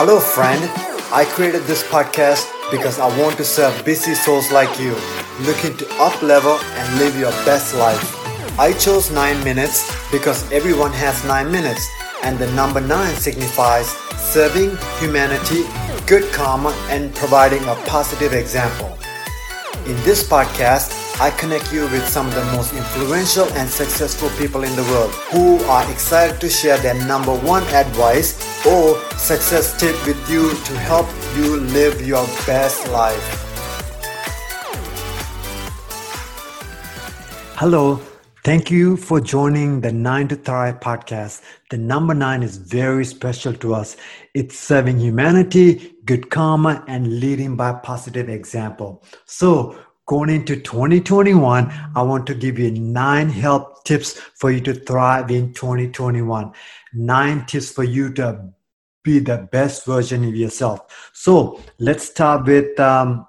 Hello, friend. I created this podcast because I want to serve busy souls like you, looking to up level and live your best life. I chose 9 minutes because everyone has 9 minutes, and the number 9 signifies serving humanity, good karma, and providing a positive example. In this podcast, I connect you with some of the most influential and successful people in the world who are excited to share their number one advice or success tip with you to help you live your best life. Hello. Thank you for joining the 9 to Thrive podcast. The number 9 is very special to us. It's serving humanity, good karma, and leading by positive example. So, going into 2021, I want to give you nine help tips for you to thrive in 2021. Nine tips for you to be the best version of yourself. So, let's start with um,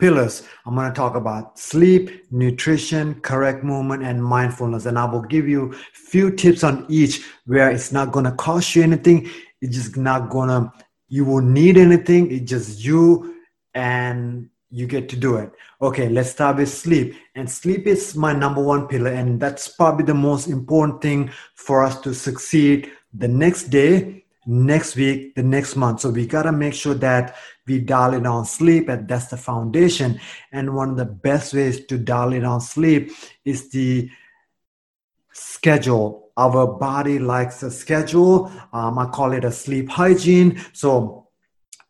pillars. I'm going to talk about sleep, nutrition, correct movement, and mindfulness. And I will give you few tips on each where it's not going to cost you anything. It's just not going to, you won't need anything. It's just you and you get to do it. Okay, let's start with sleep. And sleep is my number one pillar. And that's probably the most important thing for us to succeed the next day next week, the next month. So we got to make sure that we dial it on sleep, and that's the foundation. And one of the best ways to dial it on sleep is the schedule. Our body likes a schedule. Um, I call it a sleep hygiene. So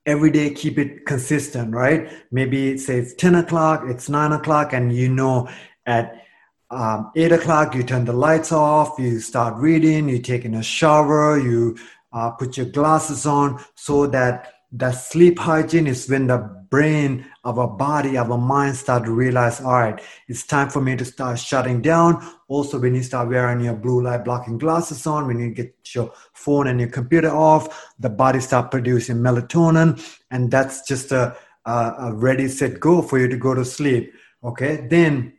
every day keep it consistent, right? Maybe say it's 10 o'clock, it's 9 o'clock, and you know at um, 8 o'clock you turn the lights off, you start reading, you're taking a shower, you uh, put your glasses on so that that sleep hygiene is when the brain of our body of our mind start to realize all right it's time for me to start shutting down also when you start wearing your blue light blocking glasses on when you get your phone and your computer off the body start producing melatonin and that's just a, a, a ready set go for you to go to sleep okay then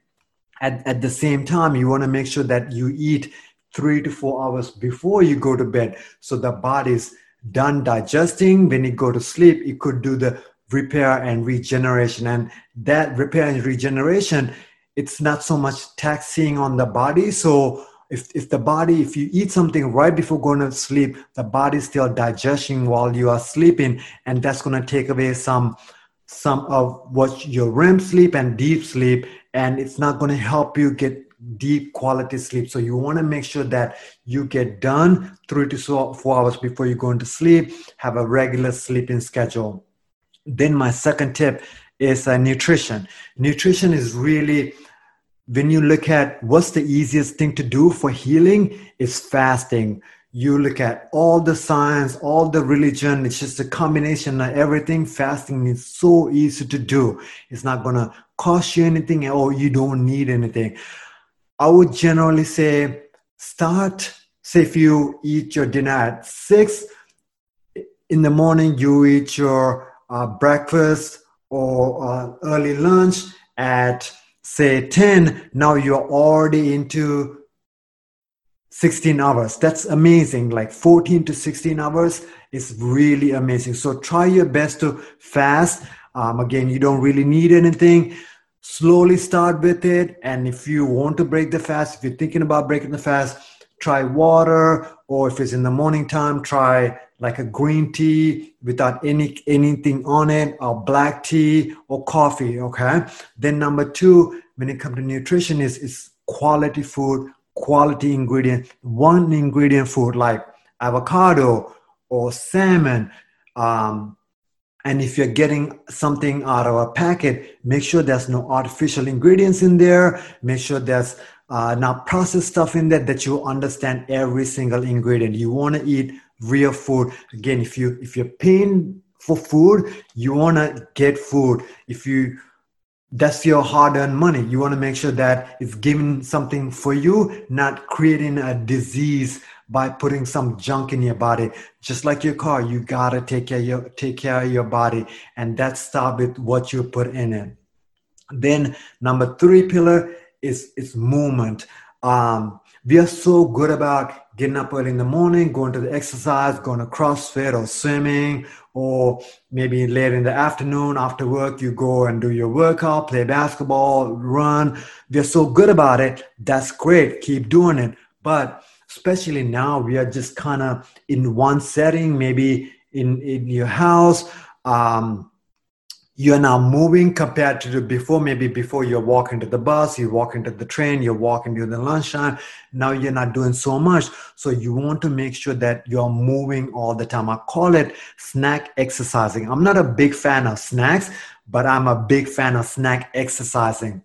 at, at the same time you want to make sure that you eat three to four hours before you go to bed. So the body's done digesting. When you go to sleep, it could do the repair and regeneration. And that repair and regeneration, it's not so much taxing on the body. So if, if the body, if you eat something right before going to sleep, the body's still digesting while you are sleeping, and that's going to take away some some of what your REM sleep and deep sleep, and it's not going to help you get deep quality sleep. So you want to make sure that you get done three to four hours before you go into sleep. Have a regular sleeping schedule. Then my second tip is uh, nutrition. Nutrition is really when you look at what's the easiest thing to do for healing is fasting you look at all the science, all the religion, it's just a combination of everything. Fasting is so easy to do. It's not going to cost you anything or you don't need anything. I would generally say start, say if you eat your dinner at six in the morning, you eat your uh, breakfast or uh, early lunch at say 10, now you're already into 16 hours. That's amazing. Like 14 to 16 hours is really amazing. So try your best to fast. Um, again, you don't really need anything slowly start with it and if you want to break the fast if you're thinking about breaking the fast try water or if it's in the morning time try like a green tea without any anything on it or black tea or coffee okay then number two when it comes to nutrition is is quality food quality ingredient one ingredient food like avocado or salmon um, and if you're getting something out of a packet, make sure there's no artificial ingredients in there. Make sure there's uh, not processed stuff in there that you understand every single ingredient. You want to eat real food. Again, if you if you're paying for food, you want to get food. If you that's your hard-earned money. You want to make sure that it's giving something for you, not creating a disease by putting some junk in your body. Just like your car, you gotta take care your, take care of your body, and that starts with what you put in it. Then number three pillar is is movement. Um, we are so good about getting up early in the morning, going to the exercise, going to CrossFit or swimming, or maybe later in the afternoon after work, you go and do your workout, play basketball, run. We are so good about it. That's great. Keep doing it. But especially now, we are just kind of in one setting, maybe in, in your house. Um, you're now moving compared to before maybe before you're walking to the bus you walk into the train you're walking during the lunchtime. Now you're not doing so much. So you want to make sure that you're moving all the time. I call it snack exercising. I'm not a big fan of snacks but i'm a big fan of snack exercising.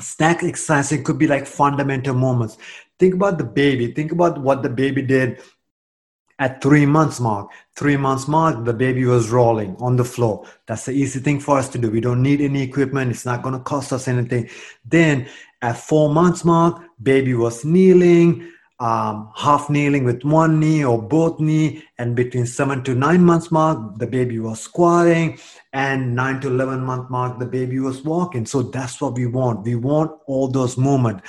Snack exercising could be like fundamental moments. Think about the baby. Think about what the baby did at three months mark three months mark the baby was rolling on the floor. That's the easy thing for us to do. We don't need any equipment. It's not going to cost us anything. Then at four months mark baby was kneeling um, half kneeling with one knee or both knee and between seven to nine months mark the baby was squatting and nine to 11 month mark the baby was walking. So that's what we want. We want all those movement.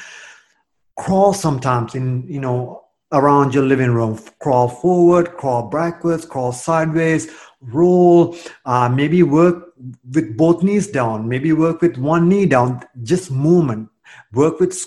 Crawl sometimes in you know around your living room. Crawl forward, crawl backwards, crawl sideways, roll. Uh, maybe work with both knees down. Maybe work with one knee down. Just movement. Work with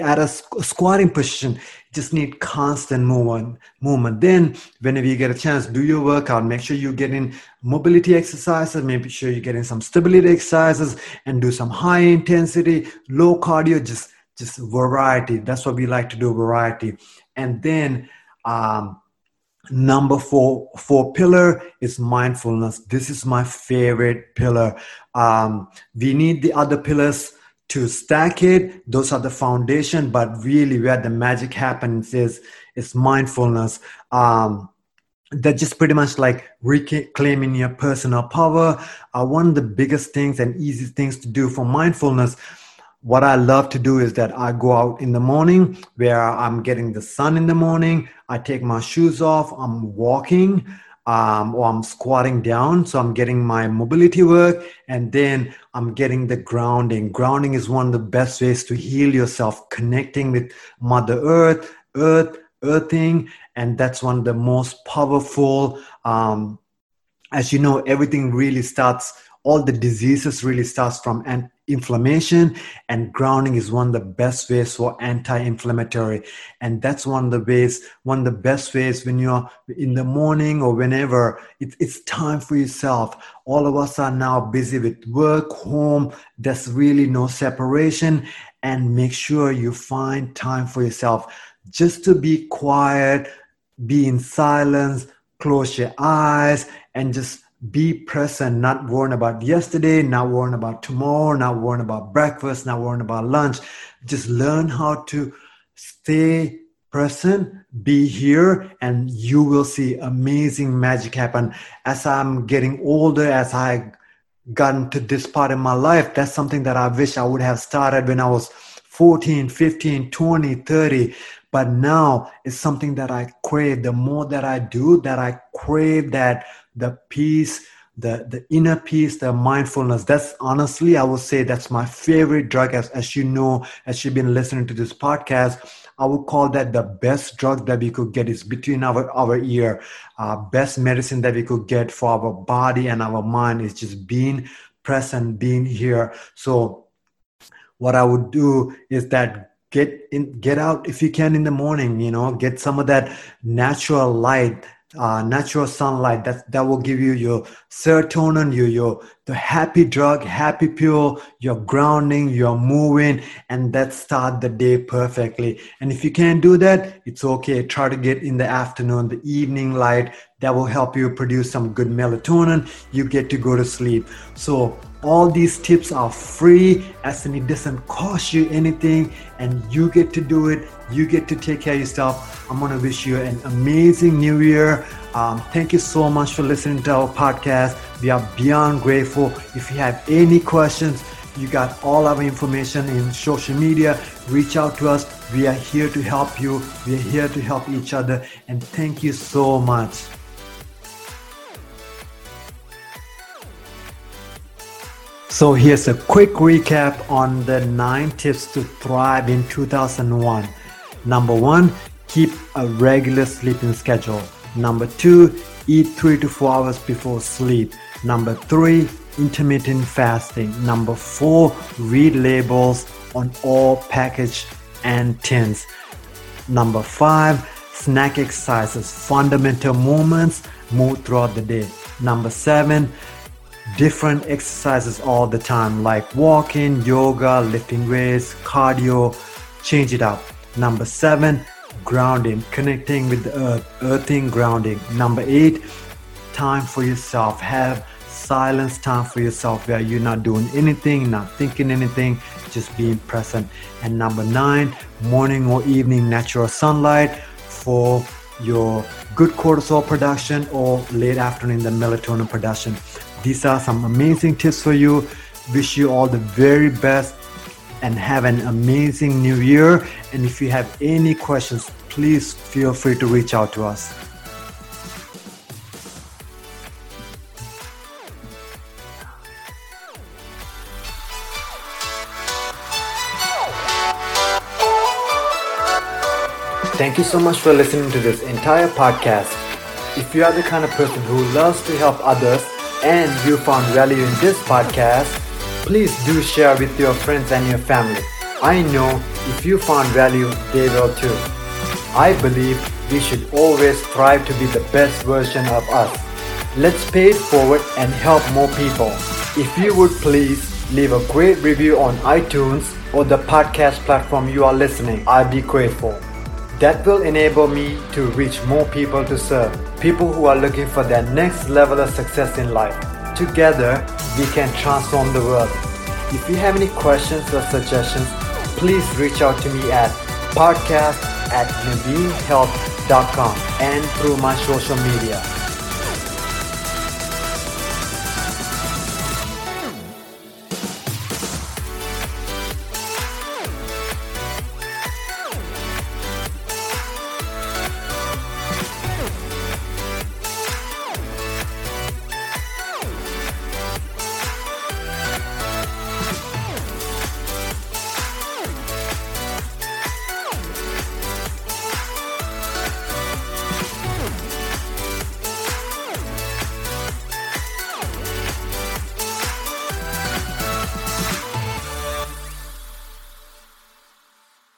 at a squatting position. Just need constant movement. Movement. Then, whenever you get a chance, do your workout. Make sure you get in mobility exercises. Make sure you get in some stability exercises, and do some high intensity, low cardio. Just just variety. That's what we like to do. Variety. And then um, number four four pillar is mindfulness. This is my favorite pillar. Um, we need the other pillars to stack it. Those are the foundation but really where the magic happens is is mindfulness. Um, that just pretty much like reclaiming your personal power. Uh, one of the biggest things and easiest things to do for mindfulness what I love to do is that I go out in the morning where I'm getting the sun in the morning. I take my shoes off. I'm walking um, or I'm squatting down. So I'm getting my mobility work and then I'm getting the grounding. Grounding is one of the best ways to heal yourself, connecting with Mother Earth, Earth, earthing. And that's one of the most powerful. Um, as you know, everything really starts all the diseases really starts from an inflammation and grounding is one of the best ways for anti-inflammatory. And that's one of the ways one of the best ways when you're in the morning or whenever it, it's time for yourself. All of us are now busy with work home. There's really no separation. And make sure you find time for yourself. Just to be quiet be in silence close your eyes and just be present, not worrying about yesterday, not worrying about tomorrow, not worrying about breakfast, not worrying about lunch. Just learn how to stay present, be here, and you will see amazing magic happen. As I'm getting older, as I gotten to this part in my life, that's something that I wish I would have started when I was 14, 15, 20, 30. But now it's something that I crave. The more that I do, that I crave that the peace, the, the inner peace, the mindfulness. That's honestly, I would say that's my favorite drug. As, as you know, as you've been listening to this podcast, I would call that the best drug that we could get is between our, our ear. Uh, best medicine that we could get for our body and our mind is just being present, being here. So what I would do is that get in, get out if you can in the morning, you know, get some of that natural light uh, natural sunlight that that will give you your serotonin your your the happy drug happy pill you're grounding you're moving and that start the day perfectly. And if you can't do that it's okay. Try to get in the afternoon the evening light that will help you produce some good melatonin. You get to go to sleep. So all these tips are free as in it doesn't cost you anything and you get to do it. You get to take care of yourself. I'm going to wish you an amazing new year. Um, thank you so much for listening to our podcast. We are beyond grateful. If you have any questions you got all our information in social media. Reach out to us. We are here to help you. We are here to help each other. And thank you so much So here's a quick recap on the nine tips to thrive in 2001. Number one, keep a regular sleeping schedule. Number two, eat three to four hours before sleep. Number three, intermittent fasting. Number four, read labels on all package and tins. Number five, snack exercises, fundamental movements, move throughout the day. Number seven, different exercises all the time, like walking, yoga, lifting weights, cardio, change it up. Number seven, grounding, connecting with the earth, earthing, grounding. Number eight, time for yourself. Have silence time for yourself where you're not doing anything, not thinking anything, just being present. And number nine, morning or evening natural sunlight for your good cortisol production or late afternoon the melatonin production. These are some amazing tips for you. Wish you all the very best and have an amazing new year. And if you have any questions, please feel free to reach out to us. Thank you so much for listening to this entire podcast. If you are the kind of person who loves to help others and you found value in this podcast, please do share with your friends and your family. I know if you found value, they will too. I believe we should always strive to be the best version of us. Let's pay it forward and help more people. If you would please leave a great review on iTunes or the podcast platform you are listening, I'd be grateful. That will enable me to reach more people to serve, people who are looking for their next level of success in life. Together, we can transform the world. If you have any questions or suggestions, please reach out to me at podcast at naveenhealth.com and through my social media.